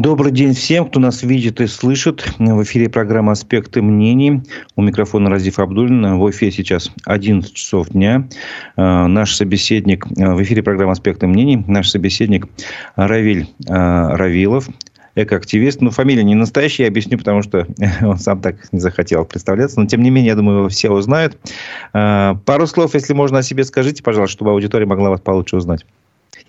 Добрый день всем, кто нас видит и слышит. В эфире программа «Аспекты мнений». У микрофона Разиф Абдулин. В эфире сейчас 11 часов дня. А, наш собеседник... А, в эфире программа «Аспекты мнений». Наш собеседник Равиль а, Равилов, экоактивист. Ну, фамилия не настоящая, я объясню, потому что он сам так не захотел представляться. Но, тем не менее, я думаю, все узнают. Пару слов, если можно, о себе скажите, пожалуйста, чтобы аудитория могла вас получше узнать.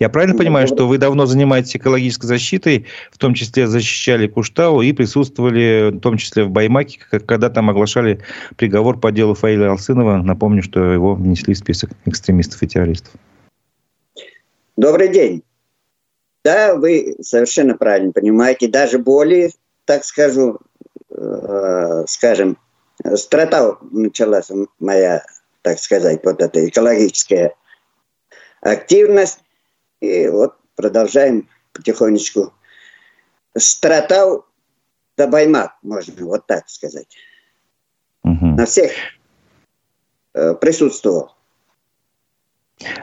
Я правильно понимаю, что вы давно занимаетесь экологической защитой, в том числе защищали Куштау и присутствовали, в том числе в Баймаке, когда там оглашали приговор по делу Фаиля Алсынова. Напомню, что его внесли в список экстремистов и террористов. Добрый день. Да, вы совершенно правильно понимаете. Даже более, так скажу, э, скажем, страта началась моя, так сказать, вот эта экологическая активность. И вот продолжаем потихонечку. Стратал до Баймак, можно вот так сказать. Угу. На всех э, присутствовал.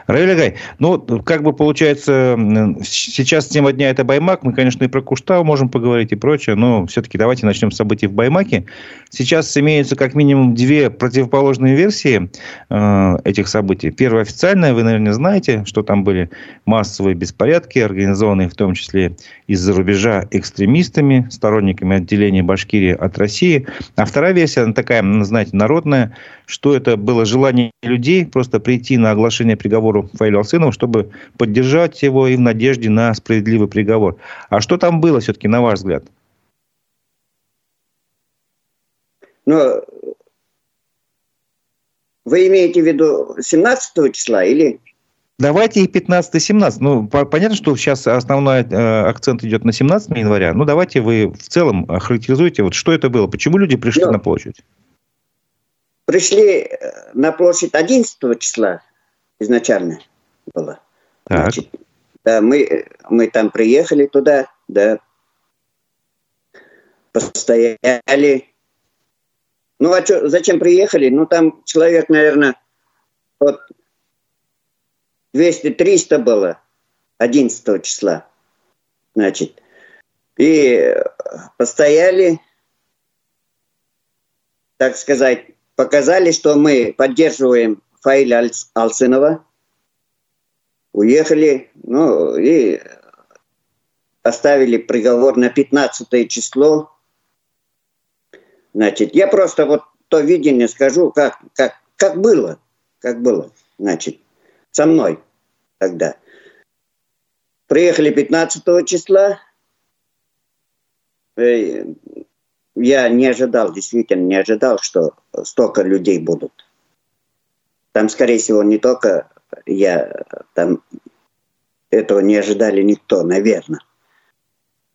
Равиль Агай, ну, как бы получается, сейчас тема дня – это Баймак. Мы, конечно, и про Куштау можем поговорить и прочее, но все-таки давайте начнем с событий в Баймаке. Сейчас имеются как минимум две противоположные версии э, этих событий. Первая официальная, вы, наверное, знаете, что там были массовые беспорядки, организованные в том числе из-за рубежа экстремистами, сторонниками отделения Башкирии от России. А вторая версия, она такая, знаете, народная, что это было желание людей просто прийти на оглашение приговору Фаилю Алсынову, чтобы поддержать его и в надежде на справедливый приговор. А что там было все-таки, на ваш взгляд? Ну, вы имеете в виду 17 числа или Давайте и 15-17. Ну, понятно, что сейчас основной э, акцент идет на 17 января. Ну, давайте вы в целом характеризуете, вот что это было, почему люди пришли ну, на площадь? Пришли э, на площадь 11 числа изначально было. Так. Значит, да, мы, мы там приехали туда, да, постояли. Ну, а чё, зачем приехали? Ну, там человек, наверное, вот 200-300 было 11 числа. Значит, и постояли, так сказать, показали, что мы поддерживаем Фаиля Алсынова. Уехали, ну, и оставили приговор на 15 число. Значит, я просто вот то видение скажу, как, как, как было, как было, значит со мной тогда. Приехали 15 числа. Э, я не ожидал, действительно не ожидал, что столько людей будут. Там, скорее всего, не только я, там этого не ожидали никто, наверное.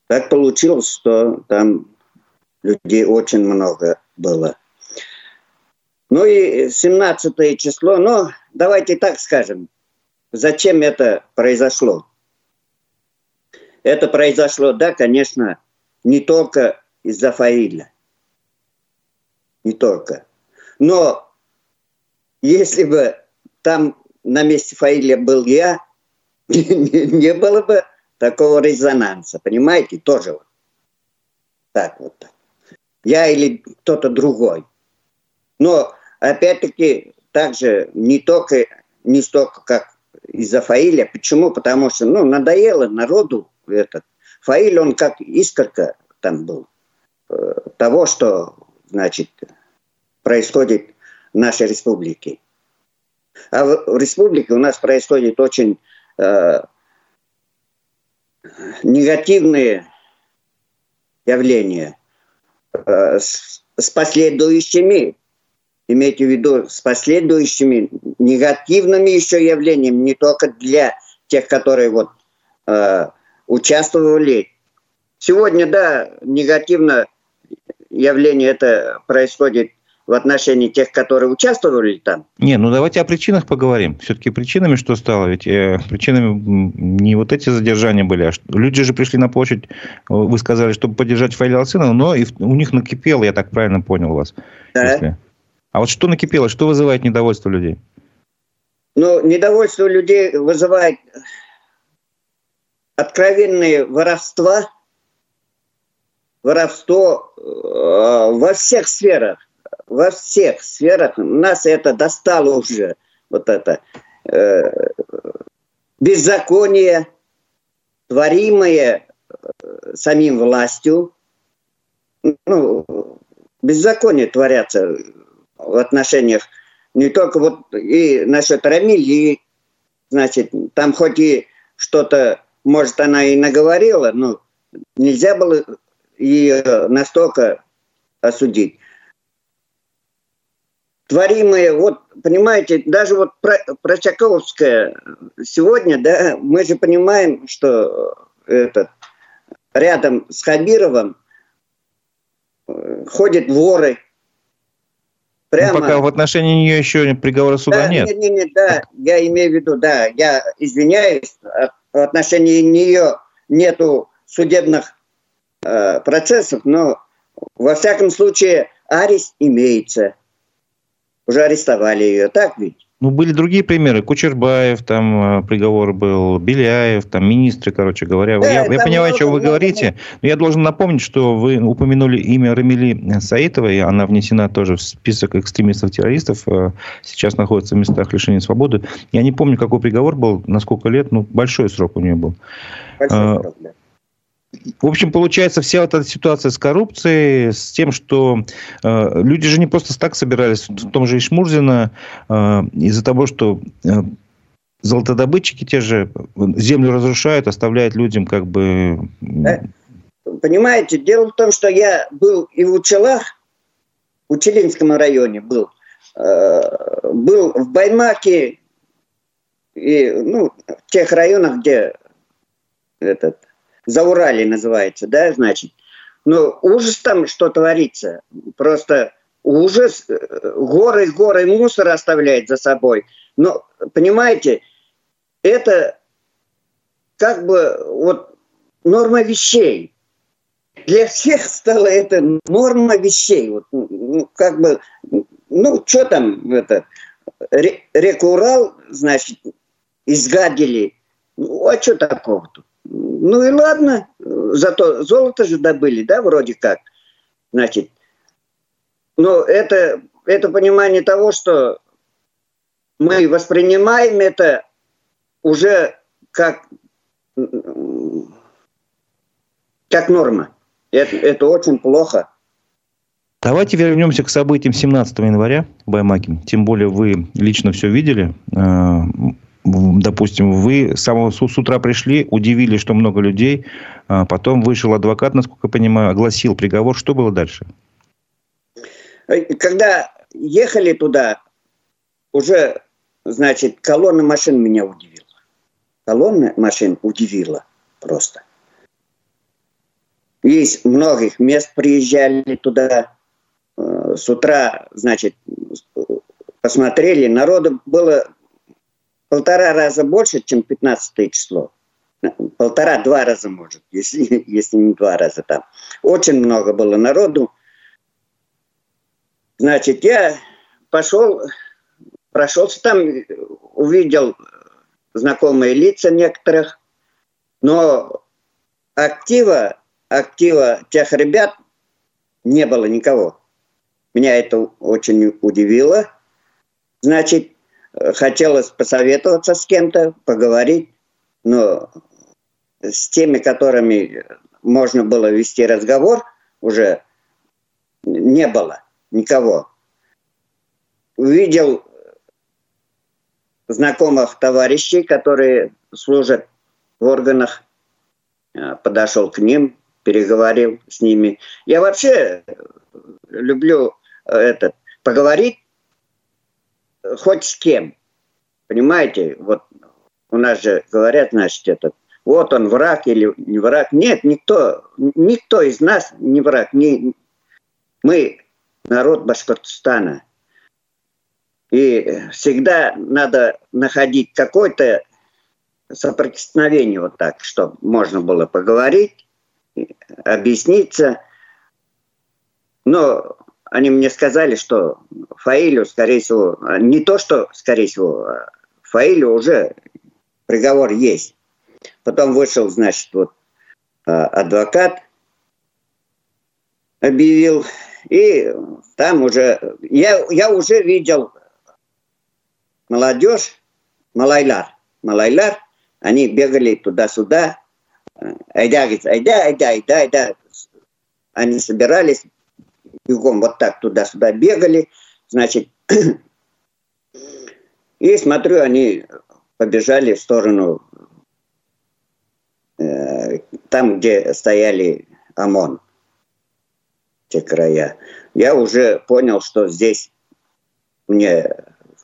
Так получилось, что там людей очень много было. Ну и 17 число, ну, давайте так скажем, зачем это произошло? Это произошло, да, конечно, не только из-за Фаиля. Не только. Но если бы там на месте Фаиля был я, не было бы такого резонанса, понимаете, тоже вот. Так вот. Я или кто-то другой. Но, опять-таки, также не только, не столько, как из-за Фаиля. Почему? Потому что, ну, надоело народу этот. Фаиль, он как искорка там был э, того, что, значит, происходит нашей республике. А в, республике у нас происходит очень э, негативные явления э, с, с последующими имейте в виду с последующими негативными еще явлениями, не только для тех, которые вот э, участвовали. Сегодня, да, негативное явление это происходит в отношении тех, которые участвовали там? Не, ну давайте о причинах поговорим. Все-таки причинами что стало? Ведь э, причинами не вот эти задержания были, а что, люди же пришли на площадь, вы сказали, чтобы поддержать Фаиля Алсынова, но и у них накипело, я так правильно понял вас. Да. Если... А вот что накипело, что вызывает недовольство людей? Ну, недовольство людей вызывает откровенные воровства воровство э, во всех сферах. Во всех сферах нас это достало уже. Вот это э, беззаконие, творимое э, самим властью. Ну, беззаконие творятся в отношениях не только вот и насчет Рамиль, значит, там хоть и что-то, может, она и наговорила, но нельзя было ее настолько осудить. Творимые, вот, понимаете, даже вот про, про Чаковское сегодня, да, мы же понимаем, что этот, рядом с Хабировым э, ходят воры, Прямо... Ну, пока в отношении нее еще приговора суда да, нет. Нет, нет, нет, да, я имею в виду, да, я извиняюсь, а в отношении нее нету судебных э, процессов, но во всяком случае арест имеется. Уже арестовали ее, так ведь? Ну, были другие примеры. Кучербаев, там э, приговор был, Беляев, там министры, короче говоря. Да, я, я понимаю, о чем вы говорите, но я должен напомнить, что вы упомянули имя Рамили Саитовой. Она внесена тоже в список экстремистов-террористов. Э, сейчас находится в местах лишения свободы. Я не помню, какой приговор был, на сколько лет, ну, большой срок у нее был. Большой срок, да. В общем, получается вся вот эта ситуация с коррупцией, с тем, что э, люди же не просто так собирались, в том же Ишмурзино, э, из-за того, что э, золотодобытчики те же землю разрушают, оставляют людям как бы... Понимаете, дело в том, что я был и в Учелах, в Учелинском районе был, э, был в Баймаке, и, ну, в тех районах, где этот за Урале называется, да, значит. Но ужас там, что творится. Просто ужас, горы, горы мусора оставляет за собой. Но, понимаете, это как бы вот норма вещей. Для всех стало это норма вещей. Вот, ну, как бы, ну, что там, это, реку Урал, значит, изгадили. Ну, а что такого тут? Ну и ладно, зато золото же добыли, да, вроде как. Значит, но это, это понимание того, что мы воспринимаем это уже как, как норма. Это, это очень плохо. Давайте вернемся к событиям 17 января в Баймаке. Тем более вы лично все видели. Э, допустим, вы с самого с утра пришли, удивили, что много людей, а потом вышел адвокат, насколько я понимаю, огласил приговор. Что было дальше? Когда ехали туда, уже, значит, колонна машин меня удивила. Колонна машин удивила просто. Из многих мест приезжали туда. Э, с утра, значит, посмотрели. Народу было полтора раза больше, чем 15 число. Полтора-два раза, может, если, если не два раза там. Очень много было народу. Значит, я пошел, прошелся там, увидел знакомые лица некоторых, но актива, актива тех ребят не было никого. Меня это очень удивило. Значит, хотелось посоветоваться с кем-то, поговорить, но с теми, которыми можно было вести разговор, уже не было никого. Увидел знакомых товарищей, которые служат в органах, э, подошел к ним, переговорил с ними. Я вообще люблю э, этот, поговорить хоть с кем. Понимаете, вот у нас же говорят, значит, этот, вот он враг или не враг. Нет, никто, никто из нас не враг. Не, мы народ Башкортостана. И всегда надо находить какое-то соприкосновение вот так, чтобы можно было поговорить, объясниться. Но они мне сказали, что Фаилю, скорее всего, не то, что, скорее всего, Фаилю уже приговор есть. Потом вышел, значит, вот а, адвокат, объявил. И там уже, я, я уже видел молодежь, Малайлар, Малайлар, они бегали туда-сюда, айда, айда, айда, айда, айда. Они собирались, бегом вот так туда-сюда бегали, значит, и смотрю, они побежали в сторону э, там, где стояли ОМОН, те края. Я уже понял, что здесь мне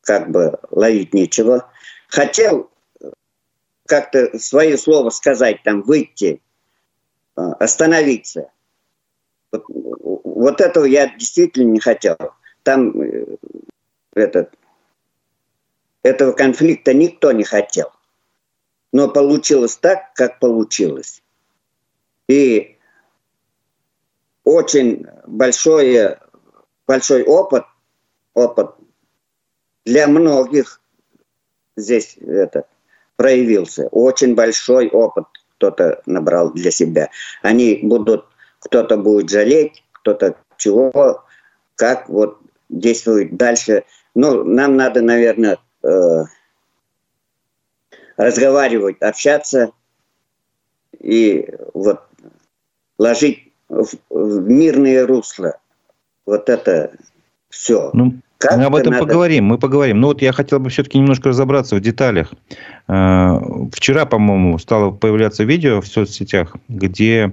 как бы ловить нечего. Хотел как-то свое слово сказать, там, выйти, э, остановиться. Вот, этого я действительно не хотел. Там э, этот, этого конфликта никто не хотел. Но получилось так, как получилось. И очень большой, большой опыт, опыт для многих здесь это, проявился. Очень большой опыт кто-то набрал для себя. Они будут, кто-то будет жалеть, кто-то чего, как вот действовать дальше. Ну, нам надо, наверное, э, разговаривать, общаться и вот ложить в, в мирные русла. Вот это все. Ну, как мы об этом надо... поговорим, мы поговорим. Но вот я хотел бы все-таки немножко разобраться в деталях. Э, вчера, по-моему, стало появляться видео в соцсетях, где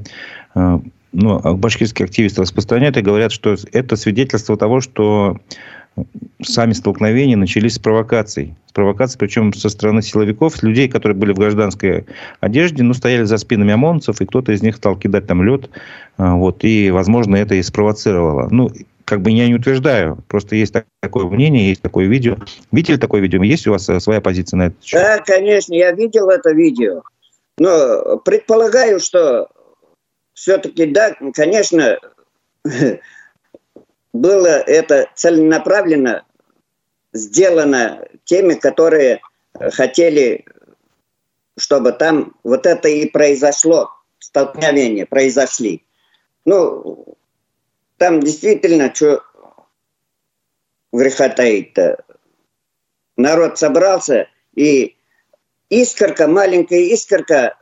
э, ну, а башкирские активисты распространяют и говорят, что это свидетельство того, что сами столкновения начались с провокаций. С провокаций, причем со стороны силовиков, людей, которые были в гражданской одежде, но стояли за спинами ОМОНцев, и кто-то из них стал кидать там лед. А, вот, и, возможно, это и спровоцировало. Ну, как бы я не утверждаю, просто есть такое мнение, есть такое видео. Видели такое видео? Есть у вас э, своя позиция на это? Да, конечно, я видел это видео. Но предполагаю, что все-таки, да, конечно, было это целенаправленно сделано теми, которые хотели, чтобы там вот это и произошло, столкновение произошли. Ну, там действительно, что греха таить-то, народ собрался, и искорка, маленькая искорка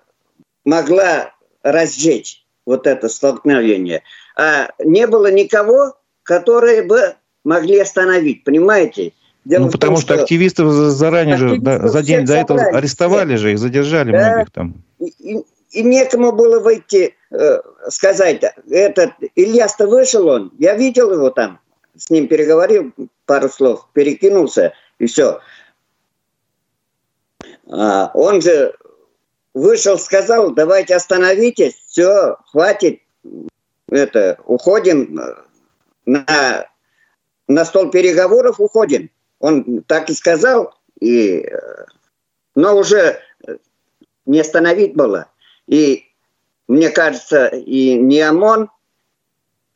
могла разжечь вот это столкновение. А не было никого, которые бы могли остановить, понимаете? Дело ну, потому том, что, что активистов заранее же, да, за день до этого арестовали всех. же их, задержали да, многих там. И, и некому было выйти, э, сказать, этот Ильяс-то вышел он, я видел его там, с ним переговорил, пару слов, перекинулся, и все. А, он же вышел, сказал, давайте остановитесь, все, хватит, это, уходим на, на стол переговоров, уходим. Он так и сказал, и, но уже не остановить было. И мне кажется, и ни ОМОН,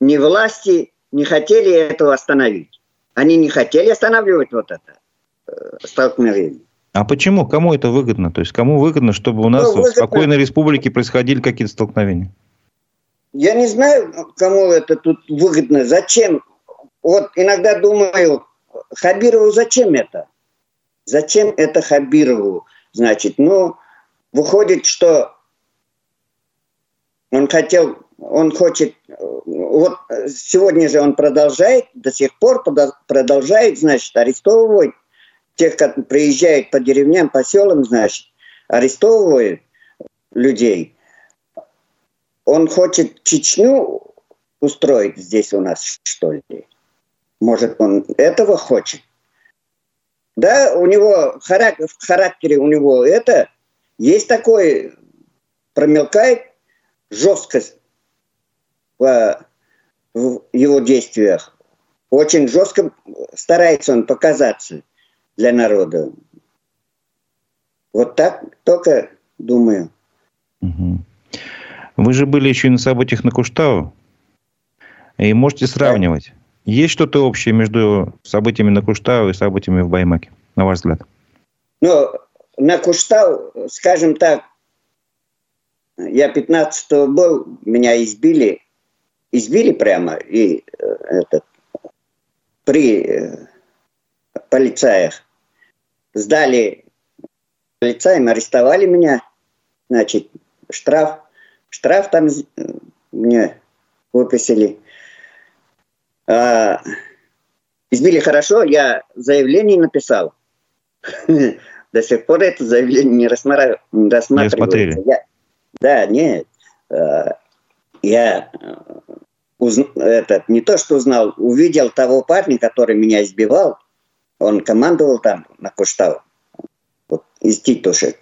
ни власти не хотели этого остановить. Они не хотели останавливать вот это э, столкновение. А почему? Кому это выгодно? То есть, кому выгодно, чтобы у нас ну, выгодно. в спокойной республике происходили какие-то столкновения? Я не знаю, кому это тут выгодно. Зачем? Вот иногда думаю, Хабирову зачем это? Зачем это Хабирову? Значит, ну, выходит, что он хотел, он хочет, вот сегодня же он продолжает, до сих пор продолжает, значит, арестовывать тех, кто приезжает по деревням, по селам, значит, арестовывают людей. Он хочет Чечню устроить здесь у нас, что ли? Может, он этого хочет? Да, у него характер, в характере у него это есть такой, промелкает жесткость в, в его действиях. Очень жестко старается он показаться для народа. Вот так только думаю. Вы же были еще и на событиях на Куштау. И можете сравнивать. Да. Есть что-то общее между событиями на Куштау и событиями в Баймаке, на ваш взгляд? Ну, на Куштау, скажем так, я 15-го был, меня избили избили прямо, и э, этот, при э, полицаях сдали полицаям, арестовали меня, значит, штраф, штраф там мне выписали. А, избили хорошо, я заявление написал. До сих пор это заявление не рассматривается. Не да, нет. А, я э, узна, этот, не то что узнал, увидел того парня, который меня избивал. Он командовал там на Куштау, вот, из титушек.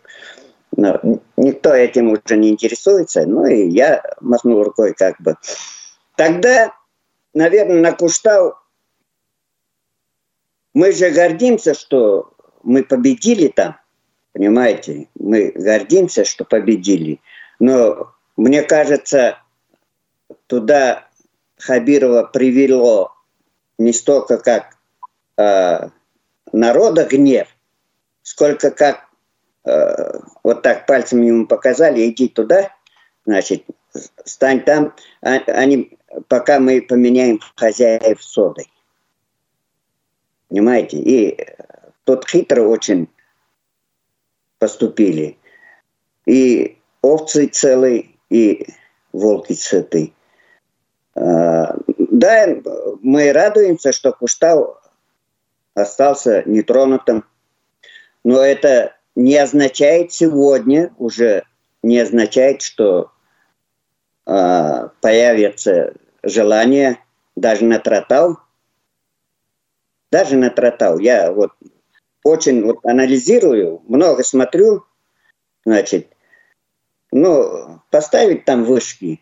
Но никто этим уже не интересуется. Ну и я махнул рукой как бы. Тогда, наверное, на Куштау мы же гордимся, что мы победили там. Понимаете? Мы гордимся, что победили. Но мне кажется, туда Хабирова привело не столько как э, народа гнев, сколько как э, вот так пальцем ему показали, иди туда, значит, стань там, а, они, пока мы поменяем хозяев содой. Понимаете? И тут хитро очень поступили. И овцы целые, и волки цветы. А, да, мы радуемся, что Куштау остался нетронутым, но это не означает сегодня, уже не означает, что э, появится желание даже на Тротау, даже на Тротау. Я вот очень вот анализирую, много смотрю, значит, ну, поставить там вышки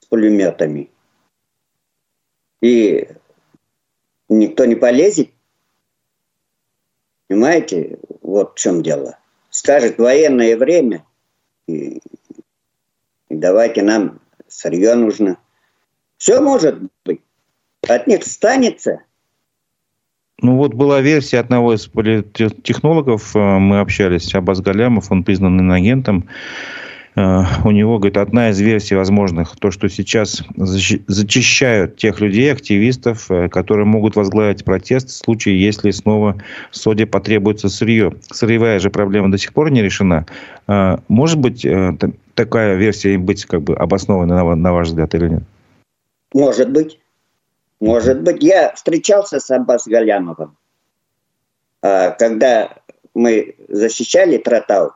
с пулеметами, и никто не полезет, понимаете, вот в чем дело. Скажет военное время, и, и давайте нам сырье нужно. Все может быть. От них станется – ну вот была версия одного из политтехнологов, э, мы общались, Абаз Галямов, он признан иноагентом. Э, у него, говорит, одна из версий возможных, то, что сейчас зачищают тех людей, активистов, э, которые могут возглавить протест в случае, если снова в СОДе потребуется сырье. Сырьевая же проблема до сих пор не решена. Может быть, такая версия быть как бы обоснованной, на ваш взгляд, или нет? Может быть. Может быть, я встречался с Аббас Галямовым, когда мы защищали Тротау.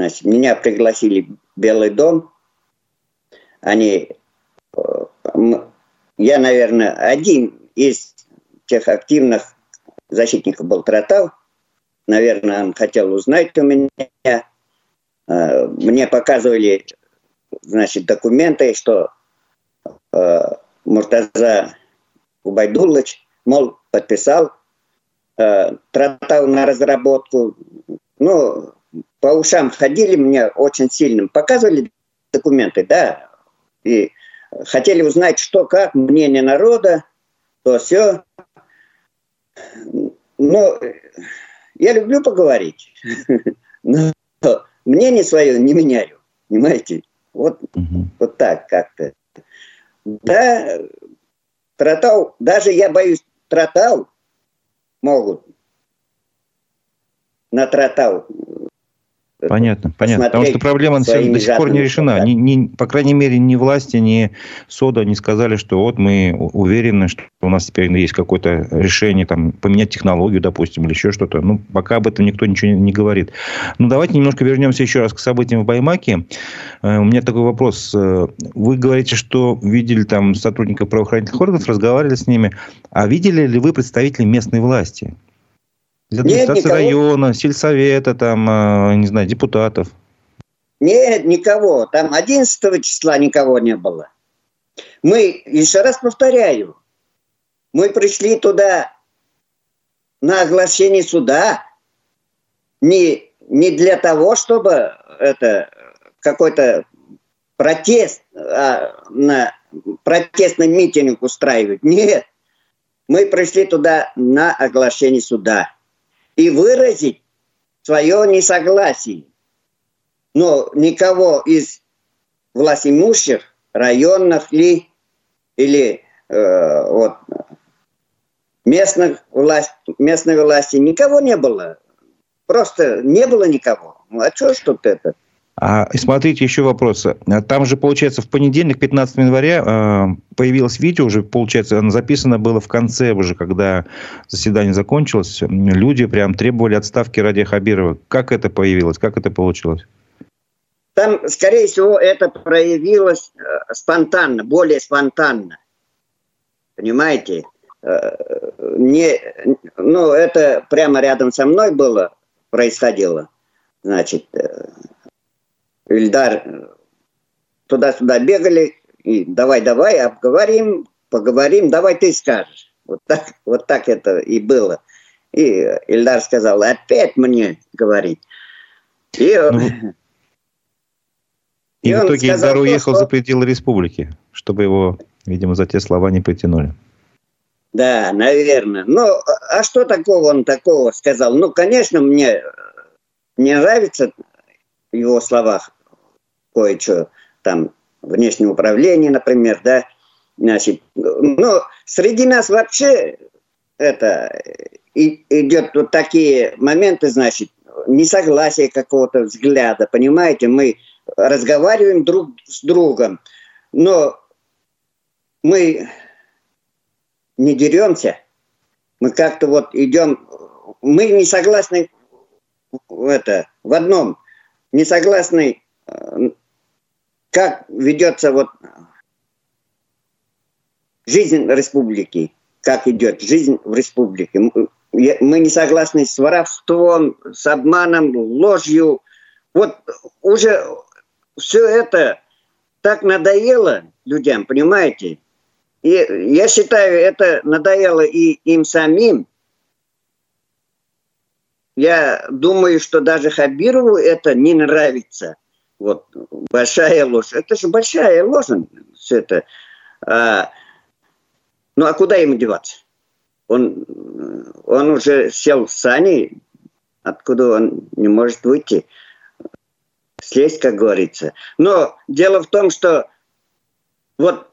Значит, меня пригласили в Белый дом. Они, э, я, наверное, один из тех активных защитников был Тротау. Наверное, он хотел узнать у меня. А, мне показывали, значит, документы, что э, Муртаза Убайдулович, мол, подписал, э, тротал на разработку. Ну, по ушам ходили мне очень сильным, показывали документы, да, и хотели узнать, что как, мнение народа, то все. Но я люблю поговорить, но мнение свое не меняю, понимаете? Вот, угу. вот так как-то. Да, тротал, даже я боюсь, тротал могут на тротал Понятно, понятно. Потому что проблема до сих пор не решена. Ни, ни, по крайней мере, ни власти, ни СОДА не сказали, что вот мы уверены, что у нас теперь есть какое-то решение там, поменять технологию, допустим, или еще что-то. Ну, пока об этом никто ничего не говорит. Ну, давайте немножко вернемся еще раз к событиям в Баймаке. Э, у меня такой вопрос. Э, вы говорите, что видели там сотрудников правоохранительных органов, разговаривали с ними. А видели ли вы представителей местной власти? Из администрации Нет, района, сельсовета, там, а, не знаю, депутатов. Нет, никого. Там 11 числа никого не было. Мы, еще раз повторяю, мы пришли туда на оглашение суда не, не для того, чтобы это какой-то протест, а, на протестный митинг устраивать. Нет. Мы пришли туда на оглашение суда и выразить свое несогласие. Но никого из властимущих районных ли, или э, вот местных власть, местной власти никого не было. Просто не было никого. Ну, а что ж тут это? А смотрите, еще вопрос. Там же, получается, в понедельник, 15 января, э, появилось видео, уже, получается, оно записано было в конце уже, когда заседание закончилось. Люди прям требовали отставки Ради Хабирова. Как это появилось? Как это получилось? Там, скорее всего, это проявилось э, спонтанно, более спонтанно. Понимаете? Э, не, ну, это прямо рядом со мной было, происходило. Значит, Ильдар э, туда-сюда бегали, и давай-давай, обговорим, поговорим, давай ты скажешь. Вот так, вот так это и было. И Ильдар сказал, опять мне говорить. И, ну, и, и в итоге сказал, Ильдар уехал что... за пределы республики, чтобы его, видимо, за те слова не притянули. Да, наверное. Ну, а что такого он такого сказал? Ну, конечно, мне не нравится в его словах кое-что там внешнее управление, например, да, значит, ну, среди нас вообще это и, идет вот такие моменты, значит, несогласие какого-то взгляда, понимаете, мы разговариваем друг с другом, но мы не деремся, мы как-то вот идем, мы не согласны это, в одном, не согласны э, как ведется вот жизнь республики, как идет жизнь в республике. Мы не согласны с воровством, с обманом, ложью. Вот уже все это так надоело людям, понимаете? И я считаю, это надоело и им самим. Я думаю, что даже Хабирову это не нравится. Вот большая ложь. Это же большая ложь, все это. А, ну а куда ему деваться? Он, он уже сел в сани, откуда он не может выйти, слезть, как говорится. Но дело в том, что вот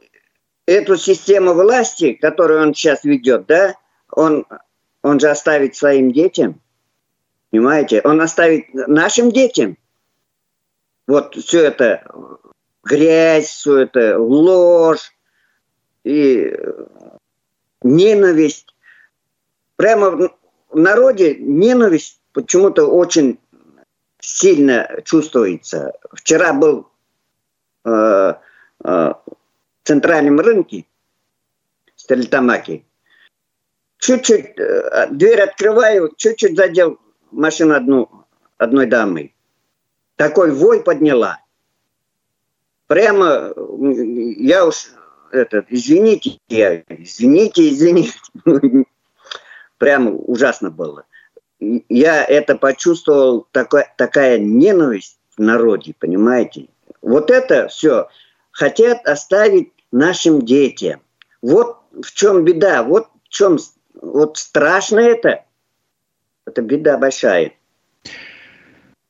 эту систему власти, которую он сейчас ведет, да, он, он же оставит своим детям, понимаете? Он оставит нашим детям – вот все это грязь, все это ложь и ненависть. Прямо в народе ненависть почему-то очень сильно чувствуется. Вчера был э, э, в центральном рынке Стерлитамаки. Чуть-чуть э, дверь открываю, чуть-чуть задел машину одну, одной дамой такой вой подняла. Прямо, я уж, это, извините, я, извините, извините. Прямо ужасно было. Я это почувствовал, такой, такая ненависть в народе, понимаете? Вот это все хотят оставить нашим детям. Вот в чем беда, вот в чем вот страшно это. Это беда большая.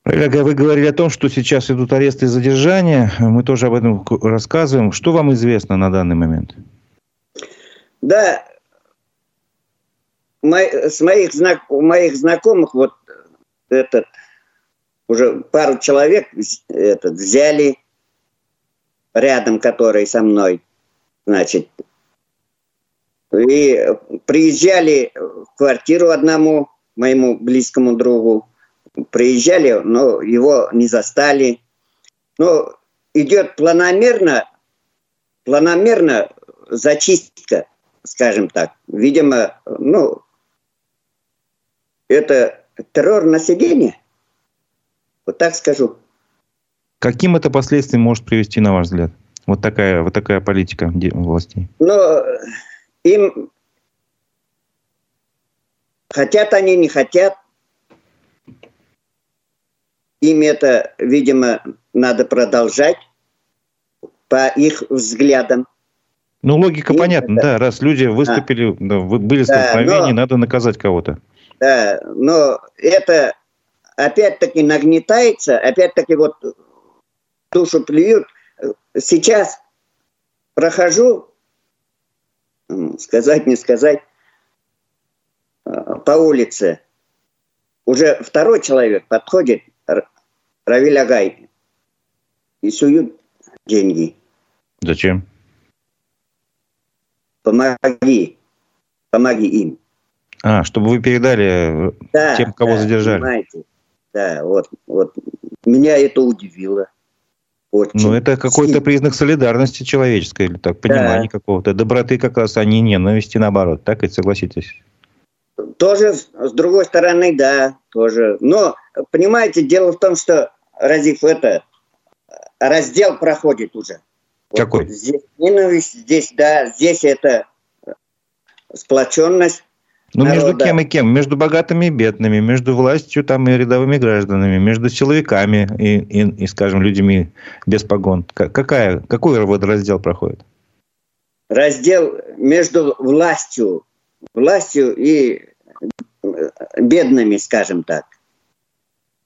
Вы говорили о том, что сейчас идут аресты и задержания. Мы тоже об этом рассказываем. Что вам известно на данный момент? Да, с моих, у моих знакомых вот этот уже пару человек этот, взяли рядом, которые со мной, значит, и приезжали в квартиру одному моему близкому другу, приезжали, но его не застали. Но идет планомерно, планомерно зачистка, скажем так. Видимо, ну, это террор населения. Вот так скажу. Каким это последствием может привести, на ваш взгляд? Вот такая, вот такая политика властей. Ну, им хотят они, не хотят, им это, видимо, надо продолжать по их взглядам. Ну, логика Им понятна, это... да. Раз люди выступили, а. были столкновения, да, но... надо наказать кого-то. Да, но это опять-таки нагнетается, опять-таки вот душу плюют. Сейчас прохожу, сказать, не сказать, э, по улице, уже второй человек подходит, Равиль Агай, и суют деньги. Зачем? Помоги, помоги им. А, чтобы вы передали да, тем, кого да, задержали. Понимаете? Да, вот, вот. Меня это удивило. Очень ну, это какой-то признак солидарности человеческой, или так, понимания да. какого-то. Доброты как раз, а не ненависти, наоборот. Так ведь согласитесь? Тоже, с другой стороны, да, тоже. Но, понимаете, дело в том, что Разив это, раздел проходит уже. Какой? Вот здесь ненависть, здесь, да, здесь это сплоченность, ну, между кем и кем? Между богатыми и бедными, между властью там, и рядовыми гражданами, между силовиками и, и, и скажем, людьми без погон. Какая, какой раздел проходит? Раздел между властью, властью и бедными, скажем так.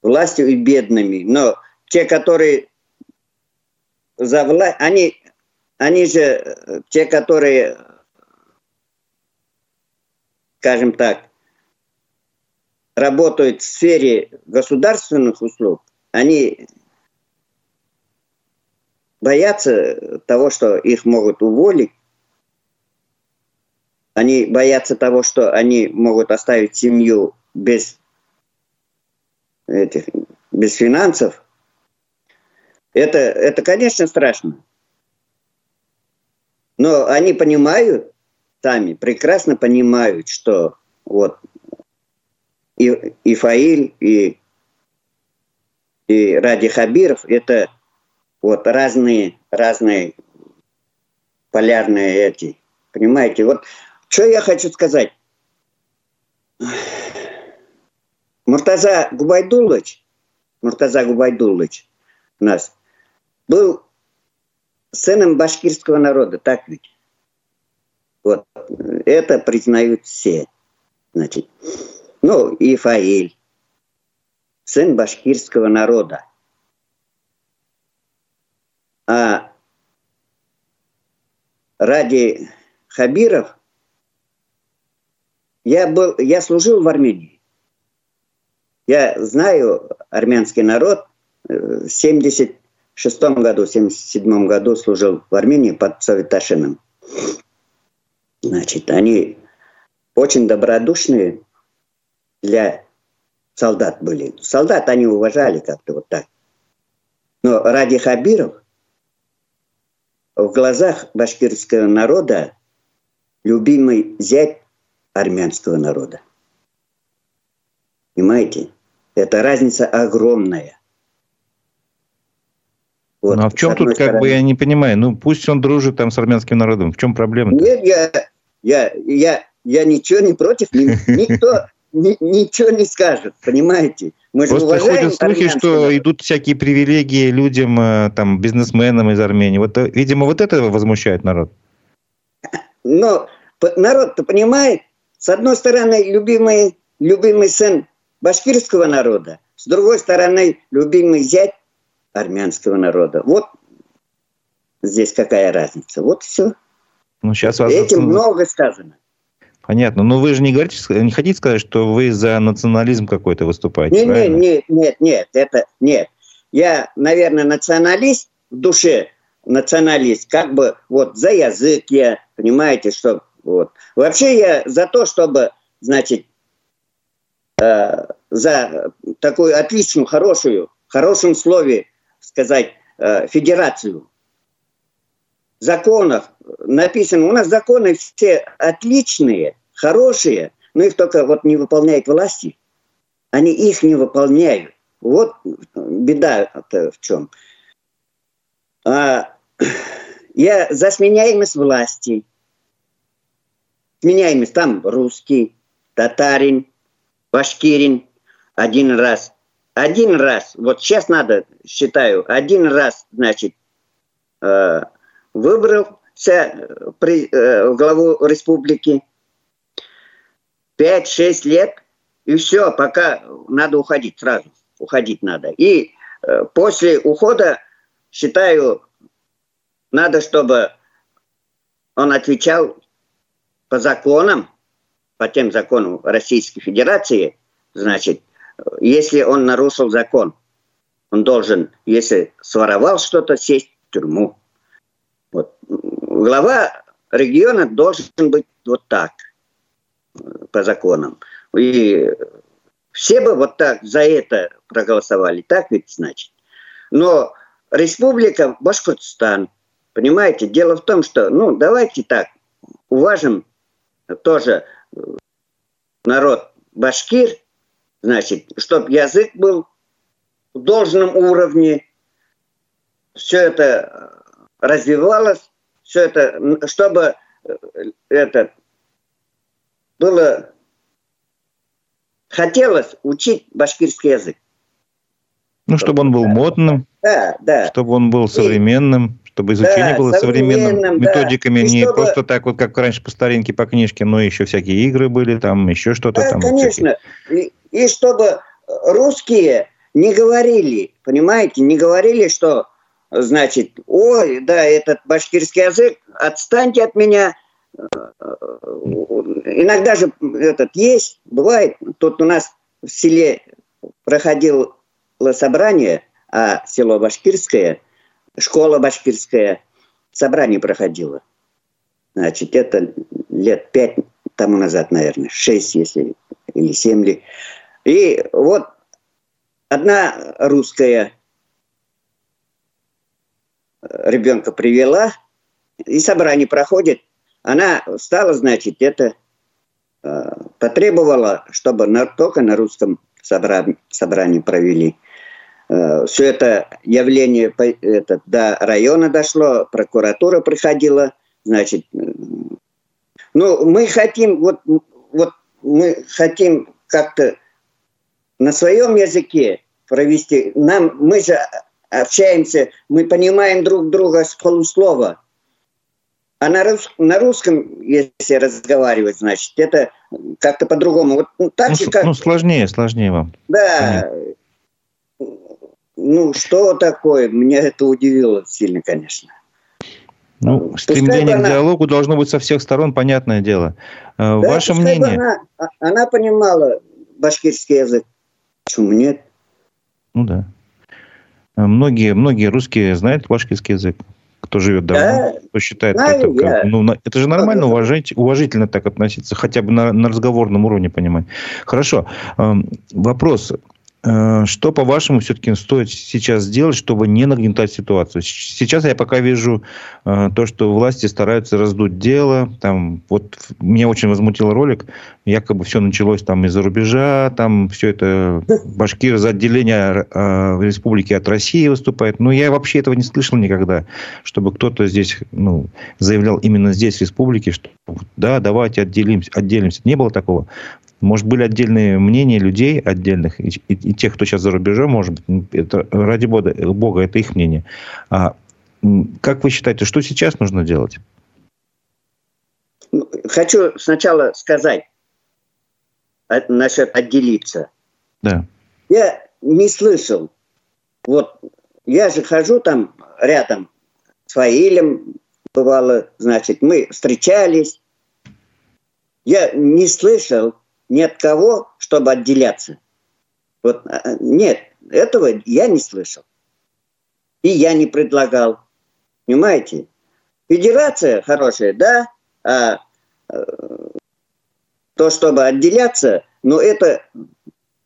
Властью и бедными. Но те, которые за власть, они, они же те, которые скажем так, работают в сфере государственных услуг, они боятся того, что их могут уволить, они боятся того, что они могут оставить семью без этих, без финансов. Это, это, конечно, страшно. Но они понимают, сами прекрасно понимают, что вот и, и Фаиль, и, и Ради Хабиров – это вот разные, разные полярные эти. Понимаете? Вот что я хочу сказать. Муртаза Губайдулович, Муртаза Губайдулович у нас был сыном башкирского народа, так ведь? Вот это признают все. Значит, ну, и Фаиль, сын башкирского народа. А ради Хабиров я, был, я служил в Армении. Я знаю армянский народ. В 76 году, в 77 году служил в Армении под Советашином. Значит, они очень добродушные для солдат были. Солдат они уважали как-то вот так. Но ради Хабиров в глазах башкирского народа любимый зять армянского народа. Понимаете? Это разница огромная. Вот, ну а в чем тут, стороны... как бы, я не понимаю, ну пусть он дружит там с армянским народом, в чем проблема? -то? Нет, я, я, я, я ничего не против, никто ничего не скажет, понимаете? Мы же Просто ходят слухи, что идут всякие привилегии людям, э, там, бизнесменам из Армении. Вот, э, видимо, вот это возмущает народ. Но народ-то понимает, с одной стороны, любимый, любимый сын башкирского народа, с другой стороны, любимый зять армянского народа. Вот здесь какая разница. Вот все. Ну, сейчас вас... Этим много сказано. Понятно. Но вы же не говорите, не хотите сказать, что вы за национализм какой-то выступаете? Нет, нет, нет, нет, нет, это нет. Я, наверное, националист в душе, националист, как бы вот за язык я, понимаете, что вот. Вообще я за то, чтобы, значит, э, за такую отличную, хорошую, в хорошем слове сказать, э, федерацию законов написано, у нас законы все отличные, хорошие, но их только вот не выполняют власти. Они их не выполняют. Вот беда в чем. А, я за сменяемость власти. Сменяемость там русский, татарин, башкирин один раз. Один раз, вот сейчас надо, считаю, один раз, значит, э, выбрался при, э, в главу республики. 5-6 лет, и все, пока надо уходить сразу. Уходить надо. И э, после ухода, считаю, надо, чтобы он отвечал по законам, по тем законам Российской Федерации, значит, если он нарушил закон, он должен, если своровал что-то, сесть в тюрьму. Вот. Глава региона должен быть вот так, по законам. И все бы вот так за это проголосовали, так ведь значит. Но республика Башкортостан, понимаете, дело в том, что, ну, давайте так, уважим тоже народ башкир, значит, чтобы язык был в должном уровне, все это развивалось, все это, чтобы это было хотелось учить башкирский язык. Ну, чтобы он был модным, да, да. чтобы он был современным, чтобы изучение да, было современным, методиками, да. не чтобы... просто так вот, как раньше по старинке, по книжке, но еще всякие игры были, там еще что-то да, там. конечно. И, и чтобы русские не говорили, понимаете, не говорили, что, значит, ой, да, этот башкирский язык, отстаньте от меня, иногда же этот есть, бывает. Тут у нас в селе проходило собрание, а село Башкирское, школа Башкирская, собрание проходило. Значит, это лет пять тому назад, наверное, шесть, если, или семь ли. И вот одна русская ребенка привела, и собрание проходит, она стала, значит, это э, потребовала, чтобы на, только на русском собрании, собрании провели. Э, все это явление это, до района дошло, прокуратура приходила, значит, ну, мы хотим, вот, вот мы хотим как-то на своем языке провести. Нам, мы же общаемся, мы понимаем друг друга с полуслова. А на, рус, на русском, если разговаривать, значит, это как-то по-другому. Вот, ну, так ну, же, как... ну, сложнее, сложнее вам. Да. Понятно. Ну, что такое? Меня это удивило сильно, конечно. Ну, стремление она... к диалогу должно быть со всех сторон, понятное дело. Э, да, Ваше мнение? Она, а, она понимала башкирский язык. Почему нет? Ну да. Э, многие, многие русские знают башкирский язык кто живет давно, да, кто считает знаю, это, как, ну, это же нормально уважать, уважительно так относиться, хотя бы на, на разговорном уровне понимать. Хорошо. Эм, вопрос. Э, что, по-вашему, все-таки стоит сейчас сделать, чтобы не нагнетать ситуацию? Сейчас я пока вижу э, то, что власти стараются раздуть дело. Там, вот меня очень возмутил ролик. Якобы все началось там из-за рубежа. Там все это башкир за отделение э, республики от России выступает. Но я вообще этого не слышал никогда, чтобы кто-то здесь ну, заявлял именно здесь, в республике, что да, давайте отделимся, отделимся. Не было такого. Может, были отдельные мнения людей отдельных, и, и, и тех, кто сейчас за рубежом, может быть, ну, это, ради бога, бога, это их мнение. А как вы считаете, что сейчас нужно делать? Хочу сначала сказать насчет отделиться. Да. Я не слышал. Вот я же хожу там рядом с Фаилем, бывало, значит, мы встречались. Я не слышал, ни от кого, чтобы отделяться. Вот а, а, нет, этого я не слышал. И я не предлагал. Понимаете? Федерация хорошая, да, а э, то, чтобы отделяться, но это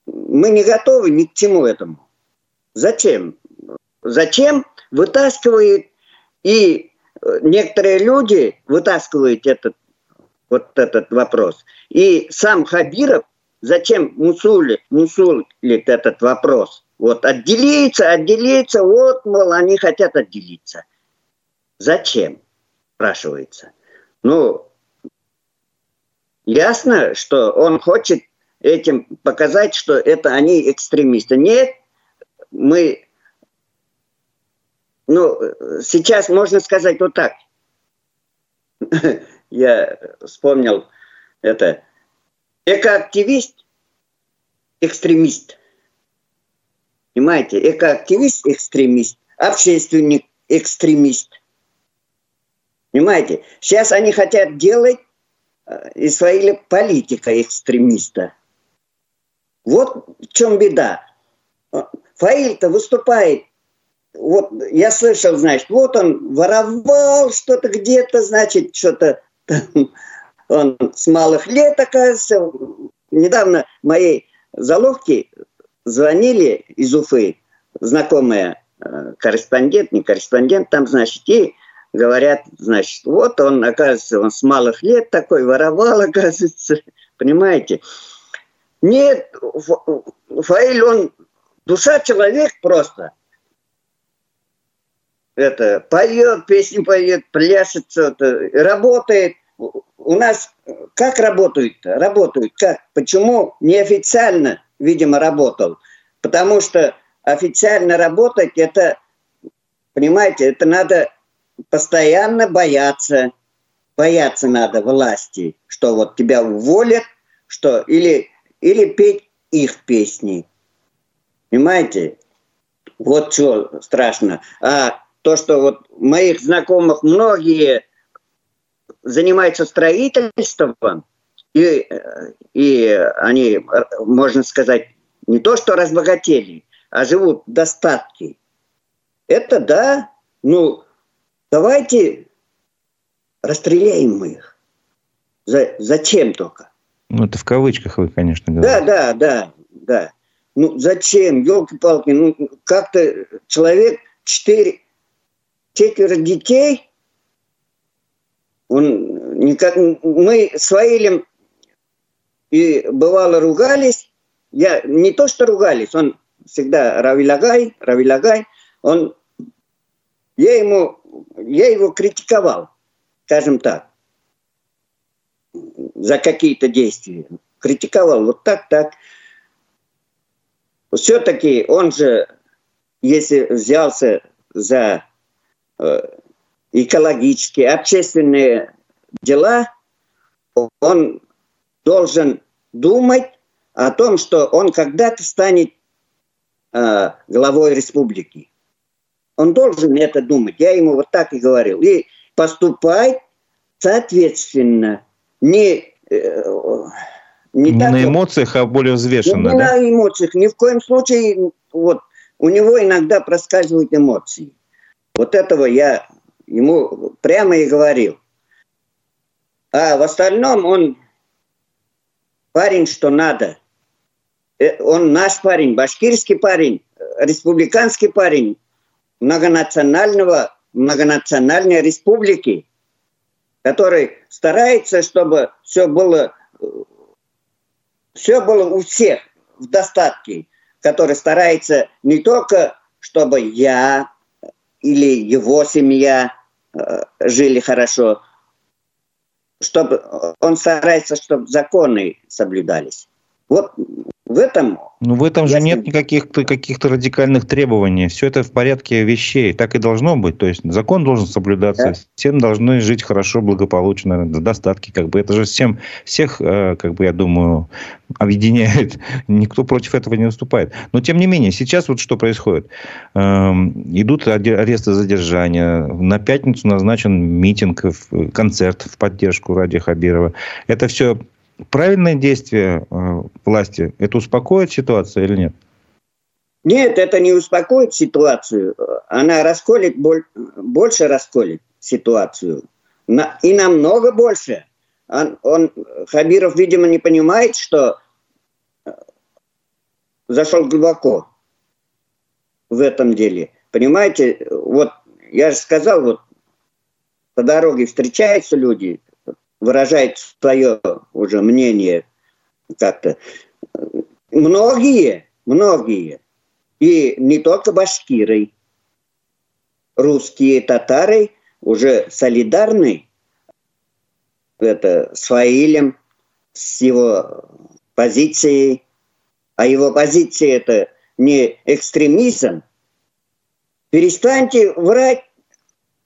мы не готовы ни к чему этому. Зачем? Зачем вытаскивают и э, некоторые люди вытаскивают этот вот этот вопрос. И сам Хабиров зачем мусулит, мусулит этот вопрос? Вот отделиться, отделиться, вот, мол, они хотят отделиться. Зачем? Спрашивается. Ну, ясно, что он хочет этим показать, что это они экстремисты. Нет, мы, ну, сейчас можно сказать вот так. я вспомнил это. Экоактивист, экстремист. Понимаете, экоактивист, экстремист, общественник, экстремист. Понимаете? Сейчас они хотят делать э, Исраиля политика экстремиста. Вот в чем беда. Фаиль-то выступает вот я слышал, значит, вот он воровал что-то где-то, значит, что-то он с малых лет, оказывается. Недавно моей заловки звонили из Уфы, знакомые э, корреспондент, не корреспондент, там, значит, и говорят, значит, вот он, оказывается, он с малых лет такой воровал, оказывается, понимаете. Нет, Фаиль, он душа человек просто. Это, поет, песни поет, пляшет что-то, работает. У нас как работают-то? Работают как? Почему неофициально, видимо, работал? Потому что официально работать, это, понимаете, это надо постоянно бояться. Бояться надо власти, что вот тебя уволят, что или, или петь их песни. Понимаете? Вот что страшно. А то, что вот моих знакомых многие занимаются строительством, и, и они, можно сказать, не то что разбогатели, а живут в достатке. Это да, ну, давайте расстреляем мы их. За, зачем только? Ну, это в кавычках вы, конечно, говорите. Да, да, да, да. Ну, зачем, елки-палки, ну, как-то человек четыре, четверо детей, он никак, мы с Ваилем и бывало ругались, я не то что ругались, он всегда равилагай, равилагай, он, я ему, я его критиковал, скажем так, за какие-то действия. Критиковал вот так, так. Все-таки он же, если взялся за экологические, общественные дела, он должен думать о том, что он когда-то станет э, главой республики. Он должен это думать. Я ему вот так и говорил. И поступать соответственно. Не, э, не, не так, на эмоциях, а более взвешенно. Не да? на эмоциях. Ни в коем случае вот, у него иногда проскальзывают эмоции. Вот этого я ему прямо и говорил. А в остальном он парень, что надо. Э, он наш парень, башкирский парень, республиканский парень многонационального, многонациональной республики, который старается, чтобы все было, все было у всех в достатке, который старается не только, чтобы я или его семья э, жили хорошо, чтобы он старается, чтобы законы соблюдались. Вот в этом... Ну, в этом же нет никаких каких-то радикальных требований. Все это в порядке вещей. Так и должно быть. То есть закон должен соблюдаться. Да. Все должны жить хорошо, благополучно, в достатке. Как бы. Это же всем, всех, э, как бы, я думаю, объединяет. Никто против этого не выступает. Но, тем не менее, сейчас вот что происходит. Эм, идут аресты задержания. На пятницу назначен митинг, концерт в поддержку Ради Хабирова. Это все правильное действие э, власти, это успокоит ситуацию или нет? Нет, это не успокоит ситуацию. Она расколет, больше расколет ситуацию. И намного больше. Он, он, Хабиров, видимо, не понимает, что э, зашел глубоко в этом деле. Понимаете, вот я же сказал, вот по дороге встречаются люди, выражает свое уже мнение как-то. Многие, многие, и не только башкиры, русские татары уже солидарны это, с Фаилем, с его позицией, а его позиция это не экстремизм. Перестаньте врать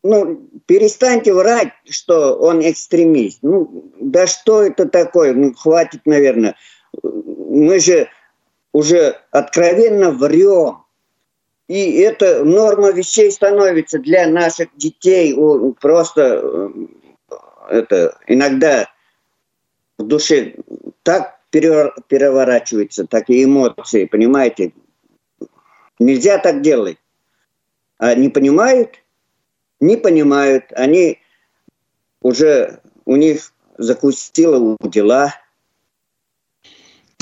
ну, перестаньте врать, что он экстремист. Ну, да что это такое? Ну, хватит, наверное. Мы же уже откровенно врем. и это норма вещей становится для наших детей. Просто э, это иногда в душе так переворачивается, такие эмоции, понимаете? Нельзя так делать. А не понимают? Не понимают. Они уже, у них закусило у дела.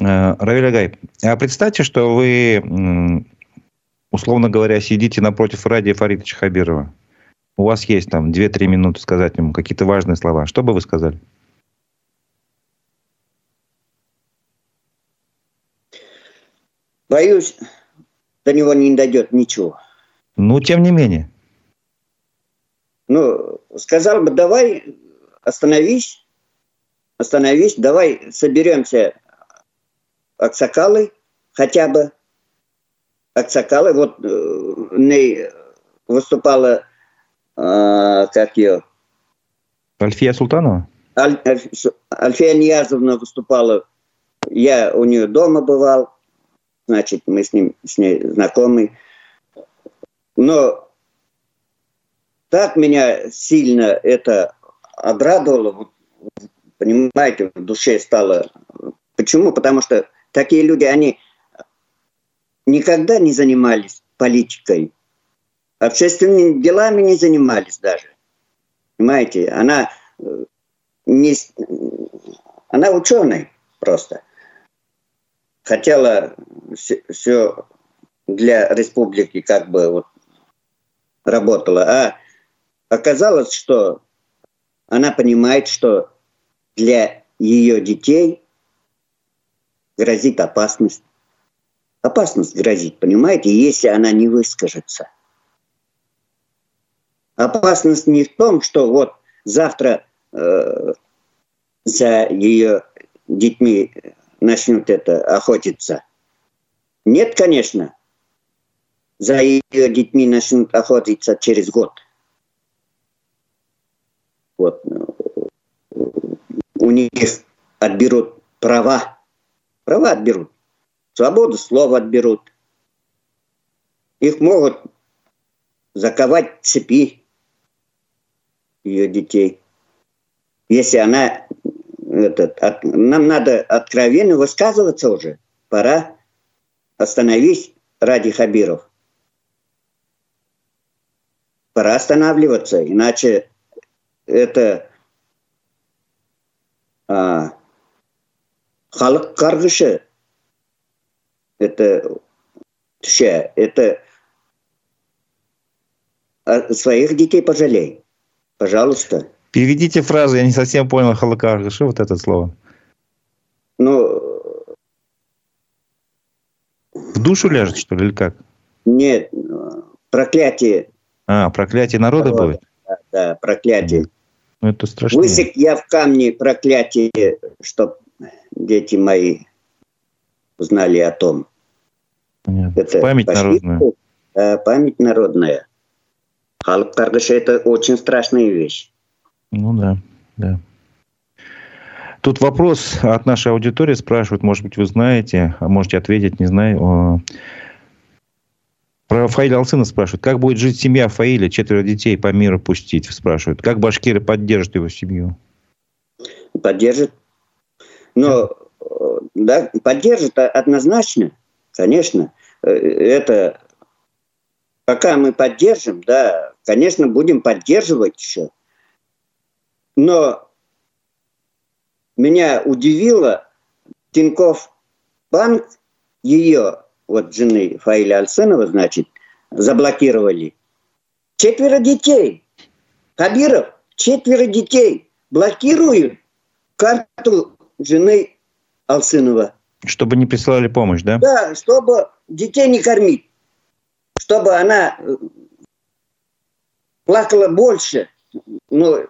Э, Равиль Агай, а представьте, что вы, условно говоря, сидите напротив Радия Фаридовича Хабирова. У вас есть там 2-3 минуты сказать ему какие-то важные слова. Что бы вы сказали? Боюсь, до него не дойдет ничего. Ну, тем не менее. Ну, сказал бы, давай остановись, остановись, давай соберемся Аксакалы хотя бы. Аксакалы, вот э, выступала, э, как ее? Альфия Султанова? Аль, Альфия Ниязовна выступала, я у нее дома бывал, значит, мы с, ним, с ней знакомы. Но так меня сильно это обрадовало, понимаете, в душе стало. Почему? Потому что такие люди, они никогда не занимались политикой, общественными делами не занимались даже. Понимаете, она э, не, она ученый просто хотела все для республики как бы вот работала, а оказалось, что она понимает, что для ее детей грозит опасность. Опасность грозит, понимаете, если она не выскажется. Опасность не в том, что вот завтра э, за ее детьми начнут это охотиться. Нет, конечно. За ее детьми начнут охотиться через год. Вот. У них отберут права. Права отберут. Свободу слова отберут. Их могут заковать цепи ее детей. Если она этот, от, нам надо откровенно высказываться уже. Пора. Остановись ради Хабиров. Пора останавливаться, иначе это а, халық каргышы это все это а, своих детей пожалей пожалуйста Переведите фразу, я не совсем понял халакар. Что вот это слово? Ну... В душу ляжет, что ли, или как? Нет, проклятие. А, проклятие народа, народа. будет? Да, да, проклятие. Ну, это страшно. Высек я в камне проклятие, чтоб дети мои знали о том. Понятно. Это память почти, народная. Да, память народная. Халк Таргаша – это очень страшная вещь. Ну да, да. Тут вопрос от нашей аудитории спрашивают, может быть, вы знаете, а можете ответить, не знаю. Про Фаиля Алсына спрашивают, как будет жить семья Фаиля, четверо детей по миру пустить, спрашивают. Как башкиры поддержат его семью? Поддержит. Но, да, поддержит однозначно, конечно. Э, это пока мы поддержим, да, конечно, будем поддерживать еще. Но меня удивило, Тиньков банк, ее, вот жены Фаиля Альсенова, значит, заблокировали. Четверо детей. Хабиров, четверо детей блокируют карту жены Алсынова. Чтобы не присылали помощь, да? Да, чтобы детей не кормить. Чтобы она э, плакала больше. Ну,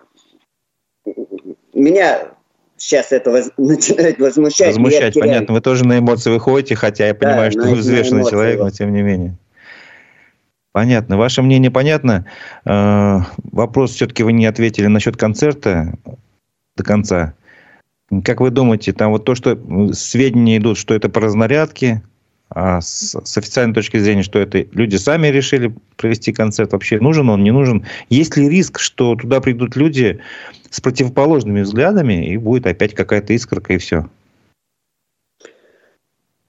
меня сейчас это воз... начинает возмущать. Возмущать, понятно. Вы тоже на эмоции выходите, хотя я понимаю, да, что вы взвешенный человек, но тем не менее. Понятно. Ваше мнение понятно. Э, вопрос все-таки вы не ответили насчет концерта до конца. Как вы думаете, там вот то, что сведения идут, что это по разнарядке, А с, с официальной точки зрения, что это люди сами решили провести концерт, вообще нужен он, не нужен? Есть ли риск, что туда придут люди с противоположными взглядами, и будет опять какая-то искорка, и все?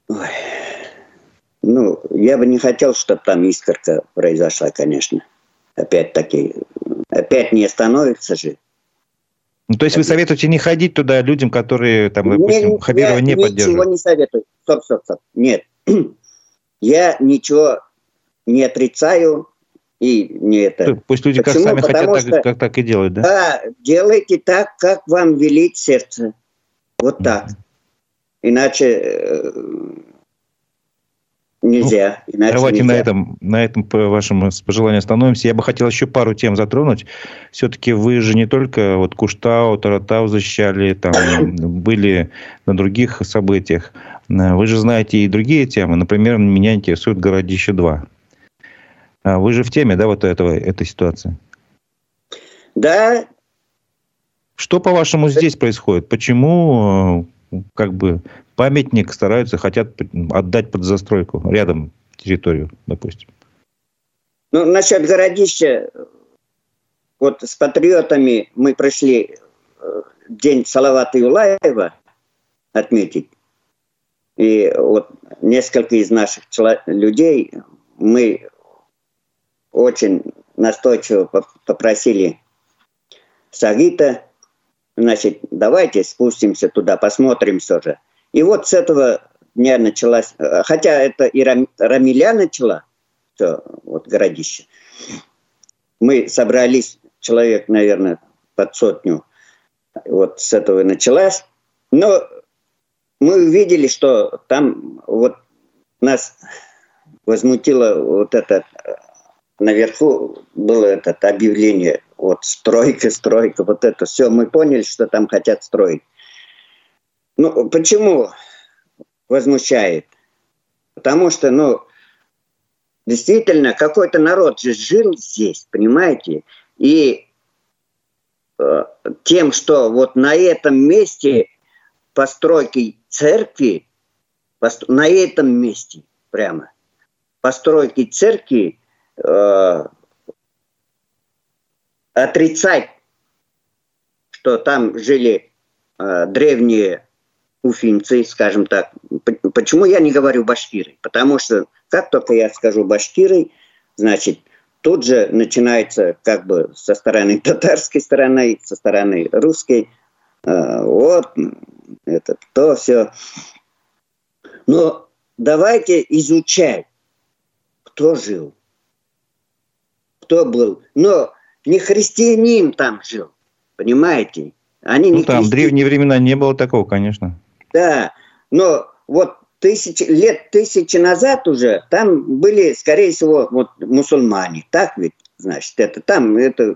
Ой. Ну, я бы не хотел, чтобы там искорка произошла, конечно. Опять-таки, опять не остановится же. Ну, то есть вы советуете не ходить туда людям, которые, там, допустим, не, Хабирова не поддерживают? ничего не советую. Стоп, стоп, стоп. Нет. Я ничего не отрицаю и не это. Пусть люди Почему? как сами Потому хотят, что, так, как так и делают, да? Да, делайте так, как вам велит сердце. Вот так. Иначе э, Нельзя. Ну, давайте нельзя. на этом, на этом по вашему пожеланию остановимся. Я бы хотел еще пару тем затронуть. Все-таки вы же не только вот Куштау, Таратау защищали, там были на других событиях. Вы же знаете и другие темы. Например, меня интересует Городище 2. А вы же в теме, да, вот этого, этой ситуации? Да. Что, по-вашему, здесь происходит? Почему э, как бы памятник стараются, хотят отдать под застройку рядом территорию, допустим. Ну, насчет городища, вот с патриотами мы пришли э, день Салавата Юлаева отметить. И вот несколько из наших людей мы очень настойчиво попросили Сагита, значит, давайте спустимся туда, посмотрим все же. И вот с этого дня началась, хотя это и Рам, Рамиля начала, то вот городище. Мы собрались, человек, наверное, под сотню, вот с этого и началась. Но мы увидели, что там вот нас возмутило вот это, наверху было это объявление, вот стройка, стройка, вот это все. Мы поняли, что там хотят строить. Ну, почему возмущает? Потому что, ну, действительно, какой-то народ же жил здесь, понимаете? И э, тем, что вот на этом месте постройки церкви, на этом месте прямо, постройки церкви э, отрицать, что там жили э, древние уфимцы, скажем так. Почему я не говорю башкиры? Потому что как только я скажу башкиры, значит, тут же начинается как бы со стороны татарской стороны, со стороны русской, э, вот, это то, все. Но давайте изучать, кто жил, кто был. Но не христианин там жил, понимаете? Они ну, не там в древние времена не было такого, конечно. Да, но вот тысячи, лет тысячи назад уже там были, скорее всего, вот мусульмане. Так ведь, значит, это там, это...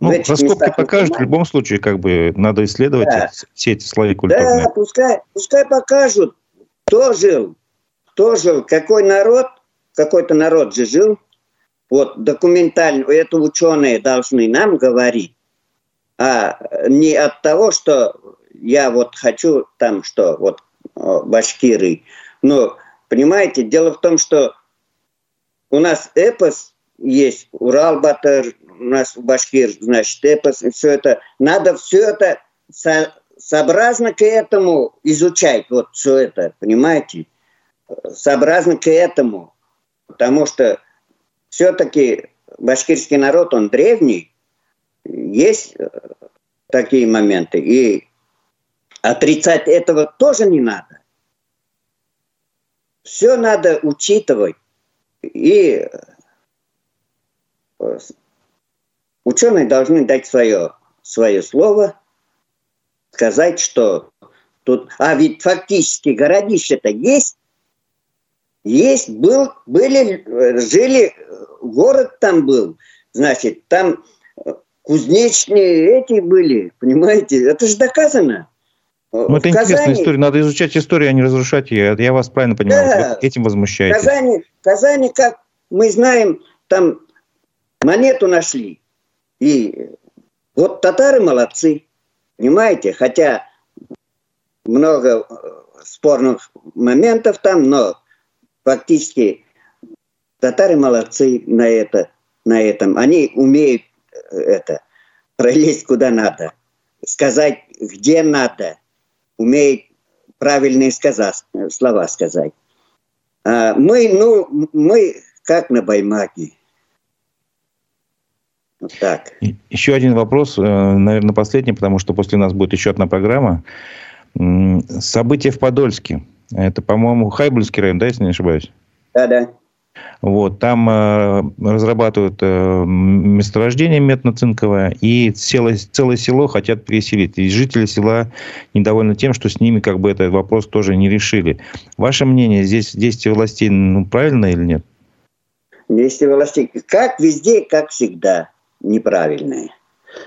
Ну, раскопки покажут, в любом случае, как бы, надо исследовать да. все эти слои культурные. Да, пускай, пускай покажут, кто жил, кто жил, какой народ, какой-то народ же жил. Вот документально, это ученые должны нам говорить, а не от того, что я вот хочу там что, вот башкиры. Но, понимаете, дело в том, что у нас эпос есть, Урал-Батыр, у нас башкир, значит, эпос, и все это. Надо все это со, сообразно к этому изучать, вот все это, понимаете? Сообразно к этому. Потому что все-таки башкирский народ, он древний, есть такие моменты. И Отрицать этого тоже не надо. Все надо учитывать. И э, ученые должны дать свое, свое слово, сказать, что тут... А ведь фактически городище-то есть. Есть, был, были, жили, город там был. Значит, там кузнечные эти были, понимаете? Это же доказано. Ну, это интересная Казани... история. Надо изучать историю, а не разрушать ее. Я вас правильно понимаю. Да. Вы этим возмущаетесь. В Казани, Казани, как мы знаем, там монету нашли. И вот татары молодцы. Понимаете? Хотя много э, спорных моментов там, но фактически татары молодцы на это, на этом. Они умеют э, это пролезть куда надо, сказать где надо, умеют правильные сказать, слова сказать. А мы, ну, мы как на Баймаке. Вот так. Еще один вопрос, э, наверное, последний, потому что после нас будет еще одна программа. События в Подольске. Это, по-моему, Хайбульский район, да, если не ошибаюсь? Да, да. Вот, там э, разрабатывают э, месторождение медно-цинковое, и целое, целое село хотят переселить. И жители села недовольны тем, что с ними как бы этот вопрос тоже не решили. Ваше мнение, здесь действия властей ну, правильно или нет? Действия властей, как везде, как всегда, неправильные.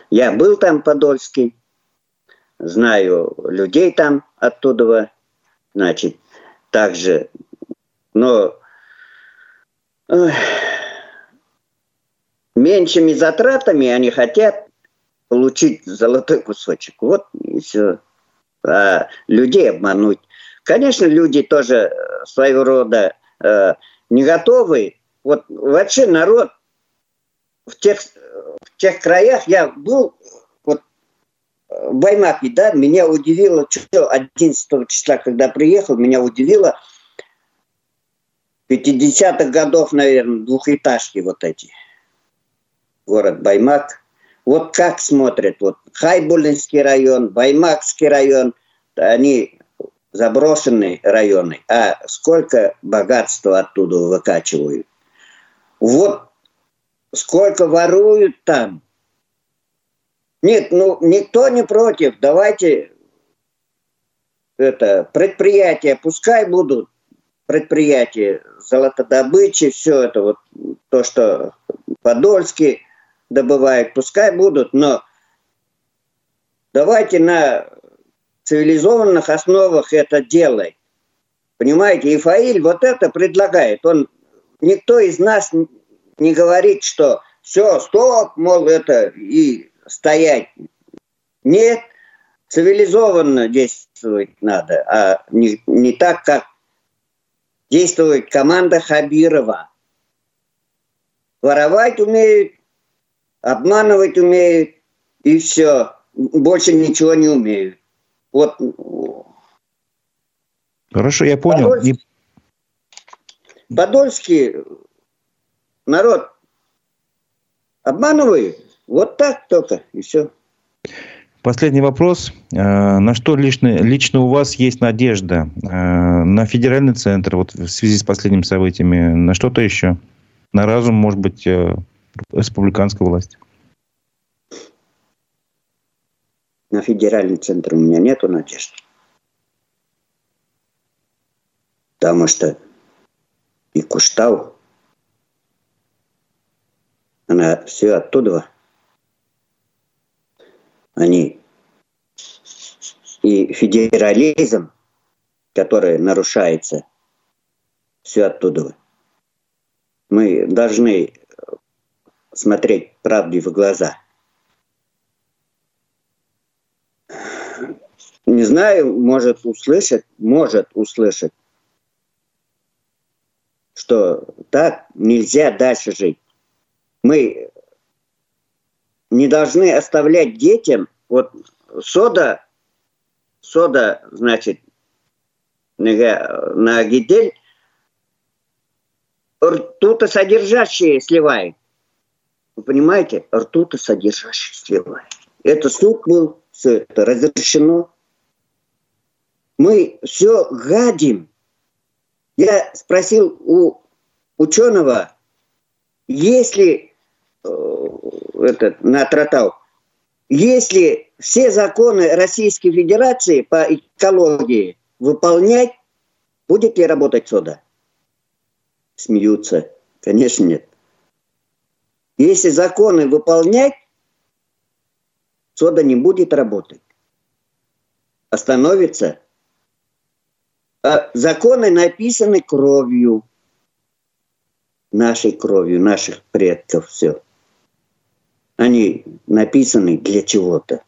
Я был там, Подольский, знаю людей там оттуда, значит, также, но меньшими затратами они хотят получить золотой кусочек. Вот и все. А людей обмануть. Конечно, люди тоже э, своего рода э, не готовы. Вот вообще народ в тех, в тех краях, я был вот в Баймаке, да, меня удивило, что 11 числа, когда приехал, меня удивило – 50-х годов, наверное, двухэтажки вот эти. Город Баймак. Вот как смотрят, вот Хайбулинский район, Баймакский район, они заброшенные районы, а сколько богатства оттуда выкачивают. Вот сколько воруют там. Нет, ну никто не против, давайте это предприятия пускай будут предприятия золотодобычи, все это вот то, что Подольский добывает, пускай будут, но давайте на цивилизованных основах это делать. Понимаете, и Фаиль вот это предлагает. Он, никто из нас не говорит, что все, стоп, мол, это и стоять. Нет, цивилизованно действовать надо, а не, не так, как действует команда Хабирова. Воровать умеют, обманывать умеют, и все. Больше ничего не умеют. Вот. Хорошо, я понял. Подольский. Подольский народ обманывает. Вот так только, и все. Последний вопрос. Э, на что лично, лично у вас есть надежда? Э, на федеральный центр, вот в связи с последними событиями, на что-то еще? На разум, может быть, э, республиканской власти? На федеральный центр у меня нету надежды. Потому что и Куштау, она все оттуда – они и федерализм, который нарушается, все оттуда. Мы должны смотреть правде в глаза. Не знаю, может услышать, может услышать, что так нельзя дальше жить. Мы не должны оставлять детям, вот сода, сода, значит, на гидель, ртутосодержащие сливает. Вы понимаете? Ртутосодержащие сливает. Это суд был, все это разрешено. Мы все гадим. Я спросил у ученого, если э, этот, на Тротау. Если все законы Российской Федерации по экологии выполнять, будет ли работать сода? Смеются. Конечно, нет. Если законы выполнять, сода не будет работать. Остановится. А законы написаны кровью. Нашей кровью, наших предков, все. Они написаны для чего-то.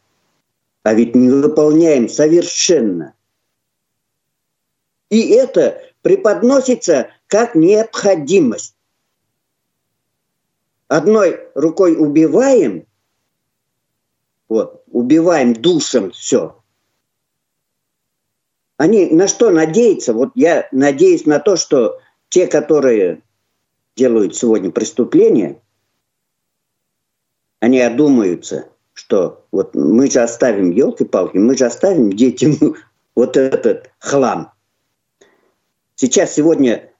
А ведь не выполняем совершенно. И это преподносится как необходимость. Одной рукой убиваем, вот, убиваем душем все. Они на что надеются? Вот я надеюсь на то, что те, которые делают сегодня преступления, они одумаются, что вот мы же оставим елки-палки, мы же оставим детям вот этот хлам. Сейчас сегодня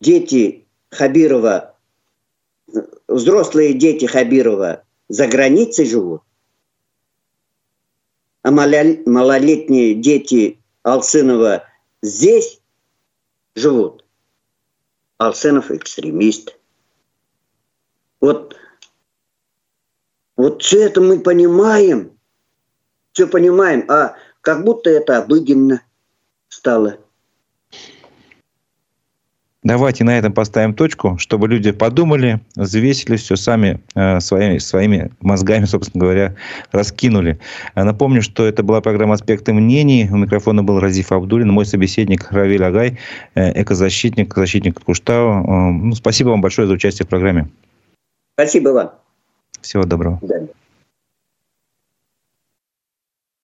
дети Хабирова, взрослые дети Хабирова за границей живут, а малолетние дети Алсынова здесь живут. Алсынов экстремист. Вот, вот все это мы понимаем, все понимаем, а как будто это обыденно стало. Давайте на этом поставим точку, чтобы люди подумали, взвесили все сами э, своими, своими мозгами, собственно говоря, раскинули. Э, напомню, что это была программа «Аспекты мнений». У микрофона был Разиф Абдулин, мой собеседник Равиль Агай, э, экозащитник, защитник Куштау. Э, ну, спасибо вам большое за участие в программе. Спасибо вам. Всего доброго. Да.